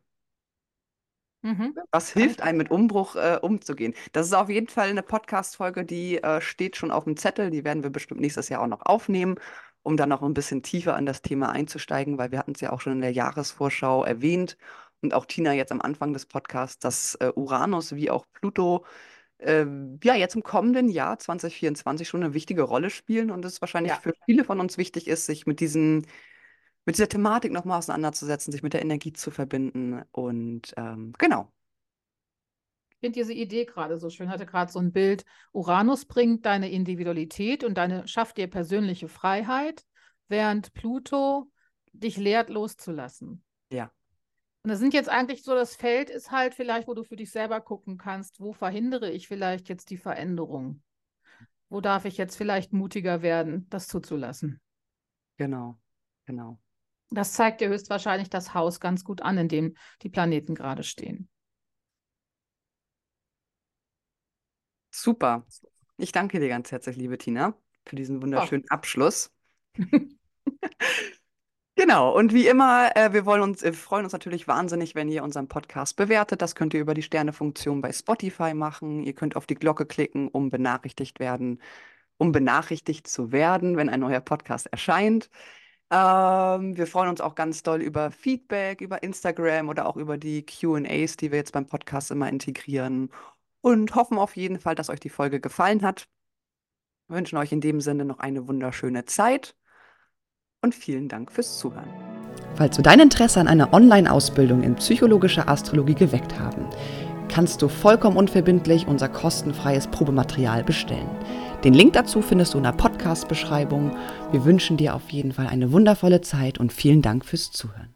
Speaker 3: Mhm.
Speaker 2: Was hilft einem mit Umbruch äh, umzugehen? Das ist auf jeden Fall eine Podcast-Folge, die äh, steht schon auf dem Zettel. Die werden wir bestimmt nächstes Jahr auch noch aufnehmen, um dann noch ein bisschen tiefer in das Thema einzusteigen, weil wir hatten es ja auch schon in der Jahresvorschau erwähnt und auch Tina jetzt am Anfang des Podcasts, dass äh, Uranus wie auch Pluto ähm, ja jetzt im kommenden Jahr 2024 schon eine wichtige Rolle spielen und es wahrscheinlich
Speaker 3: Ja.
Speaker 2: für viele von uns wichtig ist, sich mit diesen mit dieser Thematik nochmal auseinanderzusetzen, sich mit der Energie zu verbinden und ähm, genau.
Speaker 3: Ich finde diese Idee gerade so schön. Ich hatte gerade so ein Bild. Uranus bringt deine Individualität und deine, schafft dir persönliche Freiheit, während Pluto dich lehrt, loszulassen.
Speaker 2: Ja.
Speaker 3: Und das sind jetzt eigentlich so, das Feld ist halt vielleicht, wo du für dich selber gucken kannst, wo verhindere ich vielleicht jetzt die Veränderung? Wo darf ich jetzt vielleicht mutiger werden, das zuzulassen?
Speaker 2: Genau, genau.
Speaker 3: Das zeigt dir höchstwahrscheinlich das Haus ganz gut an, in dem die Planeten gerade stehen.
Speaker 2: Super. Ich danke dir ganz herzlich, liebe Tina, für diesen wunderschönen Abschluss. [LAUGHS] Genau, und wie immer, äh, wir wollen uns, äh, freuen uns natürlich wahnsinnig, wenn ihr unseren Podcast bewertet. Das könnt ihr über die Sternefunktion bei Spotify machen. Ihr könnt auf die Glocke klicken, um benachrichtigt werden, um benachrichtigt zu werden, wenn ein neuer Podcast erscheint. Ähm, wir freuen uns auch ganz doll über Feedback, über Instagram oder auch über die QAs, die wir jetzt beim Podcast immer integrieren. Und hoffen auf jeden Fall, dass euch die Folge gefallen hat. Wir wünschen euch in dem Sinne noch eine wunderschöne Zeit und vielen Dank fürs Zuhören.
Speaker 1: Falls wir dein Interesse an einer Online-Ausbildung in psychologischer Astrologie geweckt haben, kannst du vollkommen unverbindlich unser kostenfreies Probematerial bestellen. Den Link dazu findest du in der Podcast-Beschreibung. Wir wünschen dir auf jeden Fall eine wundervolle Zeit und vielen Dank fürs Zuhören.